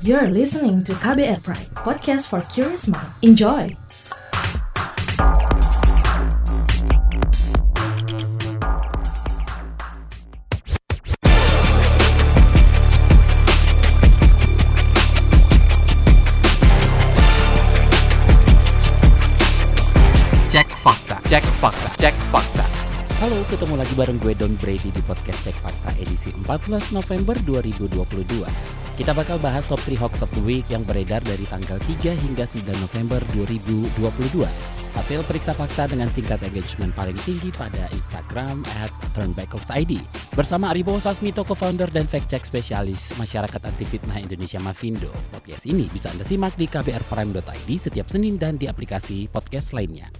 You're listening to KBR Pride, podcast for curious mind. Enjoy! Cek fakta, cek fakta, cek fakta. Halo, ketemu lagi bareng gue Don Brady di podcast Cek Fakta edisi 14 November 2022. Kita bakal bahas top 3 hoax of the week yang beredar dari tanggal 3 hingga 9 November 2022. Hasil periksa fakta dengan tingkat engagement paling tinggi pada Instagram at turnbackhoaxid. Bersama Aribo Sasmito, co-founder dan fact-check spesialis Masyarakat Anti Fitnah Indonesia Mavindo. Podcast ini bisa Anda simak di kbrprime.id setiap Senin dan di aplikasi podcast lainnya.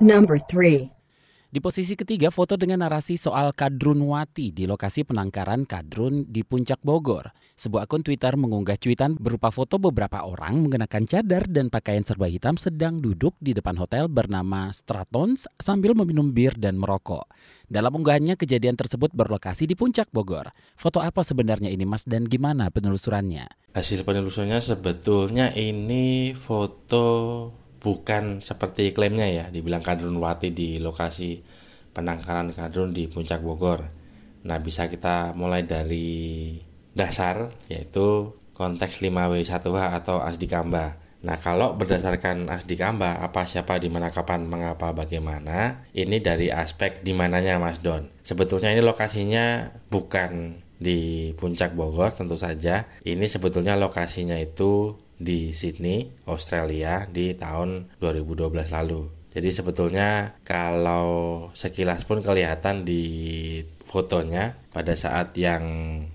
Number 3. Di posisi ketiga, foto dengan narasi soal Kadrunwati di lokasi penangkaran Kadrun di Puncak Bogor. Sebuah akun Twitter mengunggah cuitan berupa foto beberapa orang mengenakan cadar dan pakaian serba hitam sedang duduk di depan hotel bernama Stratons sambil meminum bir dan merokok. Dalam unggahannya, kejadian tersebut berlokasi di Puncak Bogor. Foto apa sebenarnya ini mas dan gimana penelusurannya? Hasil penelusurannya sebetulnya ini foto bukan seperti klaimnya ya, dibilang Kadrunwati di lokasi penangkaran Kadrun di Puncak Bogor. Nah, bisa kita mulai dari dasar yaitu konteks 5W1H atau Asdikamba. Nah, kalau berdasarkan Asdikamba, apa siapa di mana kapan mengapa bagaimana, ini dari aspek di mananya Mas Don. Sebetulnya ini lokasinya bukan di Puncak Bogor tentu saja. Ini sebetulnya lokasinya itu di Sydney, Australia di tahun 2012 lalu. Jadi sebetulnya kalau sekilas pun kelihatan di fotonya pada saat yang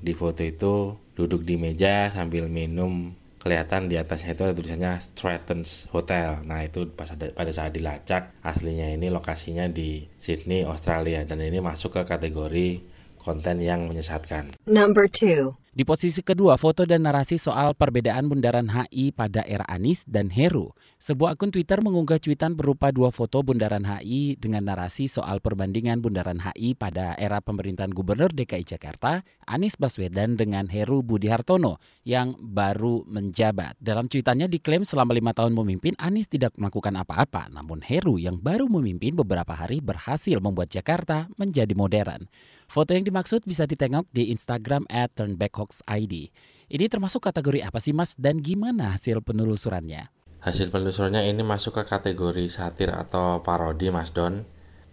di foto itu duduk di meja sambil minum kelihatan di atasnya itu ada tulisannya Stratton's Hotel. Nah itu pada saat dilacak aslinya ini lokasinya di Sydney, Australia dan ini masuk ke kategori konten yang menyesatkan. Number 2. Di posisi kedua, foto dan narasi soal perbedaan bundaran HI pada era Anis dan Heru. Sebuah akun Twitter mengunggah cuitan berupa dua foto bundaran HI dengan narasi soal perbandingan bundaran HI pada era pemerintahan Gubernur DKI Jakarta, Anies Baswedan dengan Heru Budi Hartono yang baru menjabat. Dalam cuitannya diklaim selama lima tahun memimpin, Anies tidak melakukan apa-apa, namun Heru yang baru memimpin beberapa hari berhasil membuat Jakarta menjadi modern. Foto yang dimaksud bisa ditengok di Instagram at turnbackhoaxid. Ini termasuk kategori apa sih mas dan gimana hasil penelusurannya? Hasil penelusurannya ini masuk ke kategori satir atau parodi Mas Don.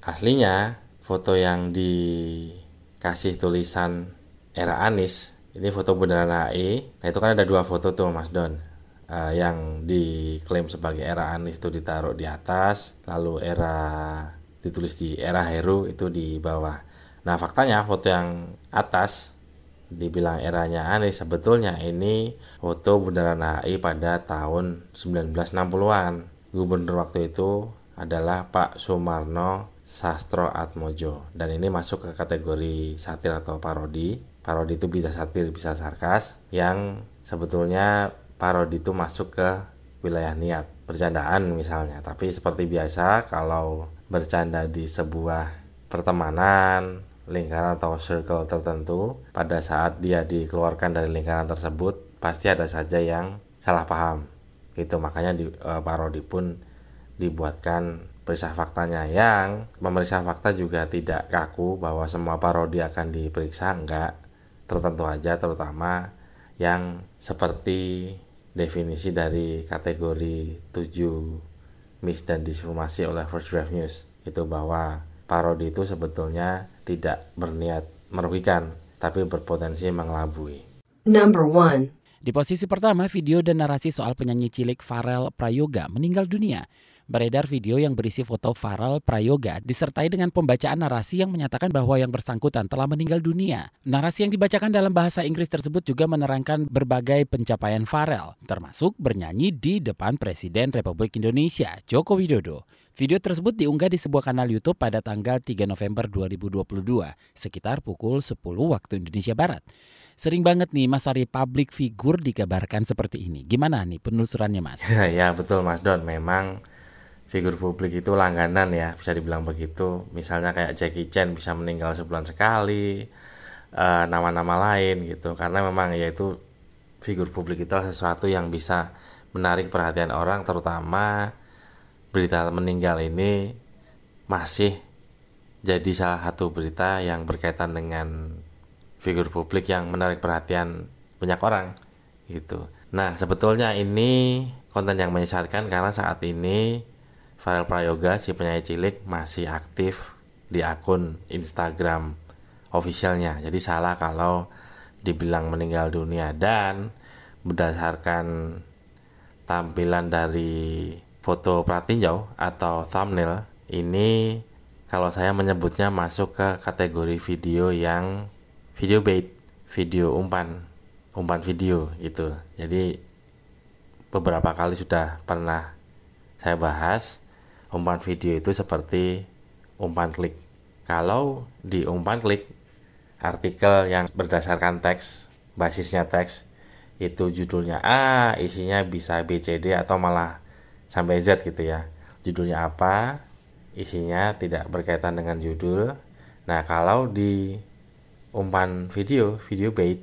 Aslinya foto yang dikasih tulisan era Anis ini foto bundaran HI. Nah itu kan ada dua foto tuh Mas Don. Uh, yang diklaim sebagai era Anis itu ditaruh di atas, lalu era ditulis di era Heru itu di bawah. Nah faktanya foto yang atas dibilang eranya aneh sebetulnya ini foto bundaran HI pada tahun 1960-an. Gubernur waktu itu adalah Pak Sumarno Sastro Atmojo dan ini masuk ke kategori satir atau parodi. Parodi itu bisa satir, bisa sarkas yang sebetulnya parodi itu masuk ke wilayah niat bercandaan misalnya. Tapi seperti biasa kalau bercanda di sebuah pertemanan lingkaran atau circle tertentu pada saat dia dikeluarkan dari lingkaran tersebut pasti ada saja yang salah paham. Itu makanya di e, parodi pun dibuatkan periksa faktanya. Yang memeriksa fakta juga tidak kaku bahwa semua parodi akan diperiksa enggak. Tertentu aja terutama yang seperti definisi dari kategori 7 mis dan disinformasi oleh First Draft News. Itu bahwa parodi itu sebetulnya tidak berniat merugikan, tapi berpotensi mengelabui. Number 1. Di posisi pertama, video dan narasi soal penyanyi cilik Farel Prayoga meninggal dunia. Beredar video yang berisi foto Farel Prayoga disertai dengan pembacaan narasi yang menyatakan bahwa yang bersangkutan telah meninggal dunia. Narasi yang dibacakan dalam bahasa Inggris tersebut juga menerangkan berbagai pencapaian Farel, termasuk bernyanyi di depan Presiden Republik Indonesia, Joko Widodo. Video tersebut diunggah di sebuah kanal YouTube pada tanggal 3 November 2022, sekitar pukul 10 waktu Indonesia Barat. Sering banget nih Mas Ari public figure dikabarkan seperti ini. Gimana nih penelusurannya Mas? ya betul Mas Don, memang figur publik itu langganan ya bisa dibilang begitu misalnya kayak Jackie Chan bisa meninggal sebulan sekali eh, nama-nama uh, lain gitu karena memang yaitu figur publik itu sesuatu yang bisa menarik perhatian orang terutama berita meninggal ini masih jadi salah satu berita yang berkaitan dengan figur publik yang menarik perhatian banyak orang gitu. Nah, sebetulnya ini konten yang menyesatkan karena saat ini Farel Prayoga si penyanyi cilik masih aktif di akun Instagram officialnya. Jadi salah kalau dibilang meninggal dunia dan berdasarkan tampilan dari foto pratinjau atau thumbnail ini kalau saya menyebutnya masuk ke kategori video yang video bait, video umpan, umpan video gitu. Jadi beberapa kali sudah pernah saya bahas umpan video itu seperti umpan klik. Kalau di umpan klik, artikel yang berdasarkan teks, basisnya teks, itu judulnya A, isinya bisa B, C, D, atau malah sampai Z gitu ya. Judulnya apa, isinya tidak berkaitan dengan judul. Nah, kalau di umpan video, video bait,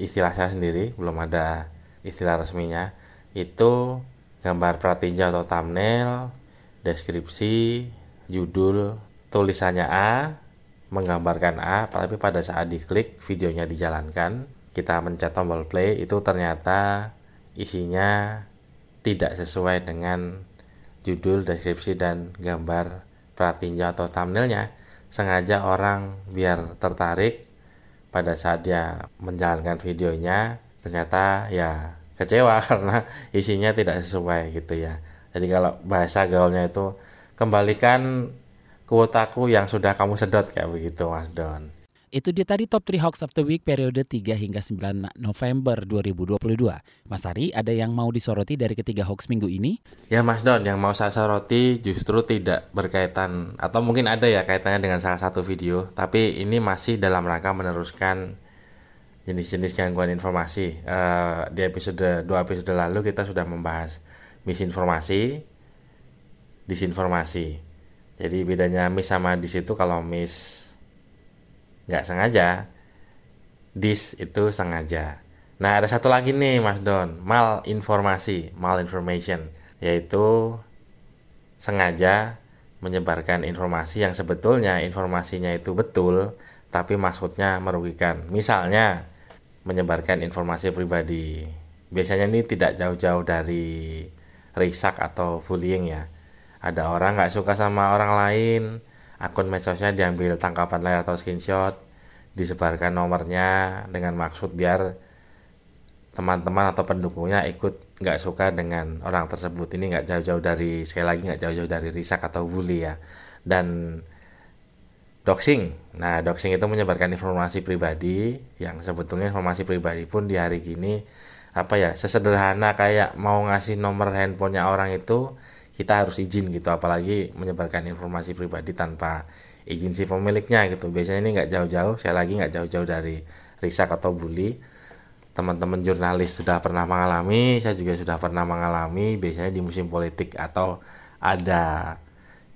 istilah saya sendiri, belum ada istilah resminya, itu gambar pratinja atau thumbnail deskripsi, judul, tulisannya A, menggambarkan A, tapi pada saat diklik videonya dijalankan, kita mencet tombol play itu ternyata isinya tidak sesuai dengan judul, deskripsi dan gambar pratinja atau thumbnailnya. Sengaja orang biar tertarik pada saat dia menjalankan videonya ternyata ya kecewa karena isinya tidak sesuai gitu ya jadi kalau bahasa gaulnya itu kembalikan kuotaku yang sudah kamu sedot kayak begitu Mas Don. Itu dia tadi top 3 hoax of the week periode 3 hingga 9 November 2022. Mas Ari, ada yang mau disoroti dari ketiga hoax minggu ini? Ya Mas Don, yang mau saya soroti justru tidak berkaitan atau mungkin ada ya kaitannya dengan salah satu video, tapi ini masih dalam rangka meneruskan jenis-jenis gangguan informasi. Uh, di episode dua episode lalu kita sudah membahas misinformasi, disinformasi. Jadi bedanya mis sama dis itu kalau mis nggak sengaja, dis itu sengaja. Nah ada satu lagi nih Mas Don, mal informasi, mal information, yaitu sengaja menyebarkan informasi yang sebetulnya informasinya itu betul, tapi maksudnya merugikan. Misalnya menyebarkan informasi pribadi. Biasanya ini tidak jauh-jauh dari risak atau bullying ya. Ada orang nggak suka sama orang lain akun medsosnya diambil tangkapan layar atau screenshot disebarkan nomornya dengan maksud biar teman-teman atau pendukungnya ikut nggak suka dengan orang tersebut. Ini nggak jauh-jauh dari sekali lagi nggak jauh-jauh dari risak atau bully ya. Dan doxing. Nah doxing itu menyebarkan informasi pribadi yang sebetulnya informasi pribadi pun di hari ini apa ya sesederhana kayak mau ngasih nomor handphonenya orang itu kita harus izin gitu. Apalagi menyebarkan informasi pribadi tanpa izin si pemiliknya gitu. Biasanya ini nggak jauh-jauh saya lagi nggak jauh-jauh dari risak atau bully. Teman-teman jurnalis sudah pernah mengalami saya juga sudah pernah mengalami. Biasanya di musim politik atau ada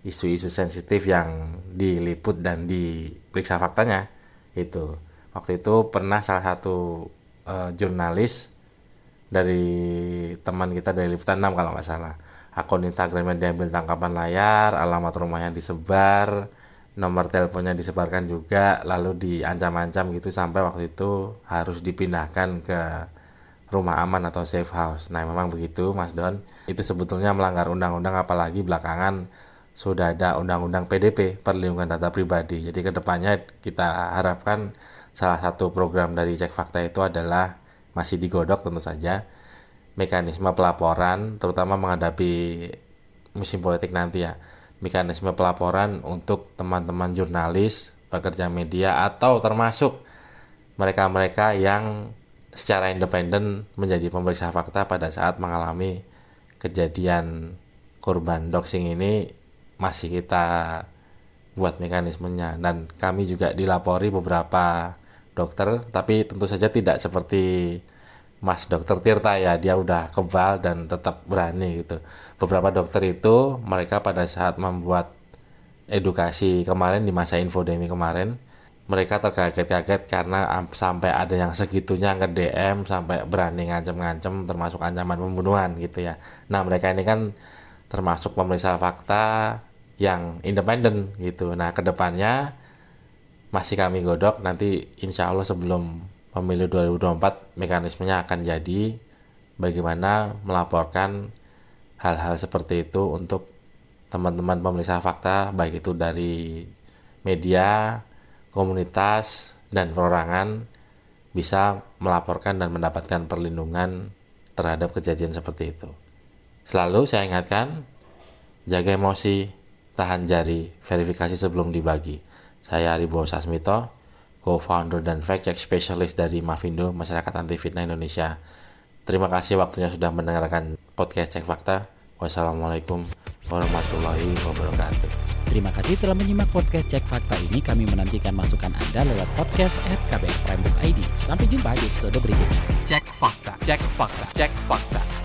isu-isu sensitif yang diliput dan diperiksa faktanya itu. Waktu itu pernah salah satu uh, jurnalis dari teman kita dari Liputan 6 kalau nggak salah. Akun Instagramnya diambil tangkapan layar alamat rumahnya disebar nomor teleponnya disebarkan juga lalu diancam-ancam gitu sampai waktu itu harus dipindahkan ke rumah aman atau safe house. Nah memang begitu Mas Don. Itu sebetulnya melanggar undang-undang apalagi belakangan sudah ada undang-undang PDP perlindungan data pribadi. Jadi ke depannya kita harapkan salah satu program dari cek fakta itu adalah masih digodok tentu saja. Mekanisme pelaporan terutama menghadapi musim politik nanti ya. Mekanisme pelaporan untuk teman-teman jurnalis pekerja media atau termasuk mereka-mereka yang secara independen menjadi pemeriksa fakta pada saat mengalami kejadian korban doxing ini masih kita buat mekanismenya. Dan kami juga dilapori beberapa dokter tapi tentu saja tidak seperti Mas Dokter Tirta ya dia udah kebal dan tetap berani gitu. Beberapa dokter itu mereka pada saat membuat edukasi kemarin di masa infodemi kemarin mereka terkaget-kaget karena sampai ada yang segitunya nge DM sampai berani ngancem-ngancem termasuk ancaman pembunuhan gitu ya. Nah mereka ini kan termasuk pemeriksa fakta yang independen gitu. Nah ke depannya masih kami godok nanti insya Allah sebelum pemilu 2024 mekanismenya akan jadi bagaimana melaporkan hal-hal seperti itu untuk teman-teman pemeriksa fakta baik itu dari media, komunitas, dan perorangan bisa melaporkan dan mendapatkan perlindungan terhadap kejadian seperti itu. Selalu saya ingatkan, jaga emosi, tahan jari, verifikasi sebelum dibagi. Saya Aribo Sasmito, co-founder dan fact check specialist dari Mavindo Masyarakat Anti Fitnah Indonesia. Terima kasih waktunya sudah mendengarkan podcast Cek Fakta. Wassalamualaikum warahmatullahi wabarakatuh. Terima kasih telah menyimak podcast Cek Fakta ini. Kami menantikan masukan Anda lewat podcast at kbrprime.id. Sampai jumpa di episode berikutnya. Cek fakta, cek fakta, cek fakta.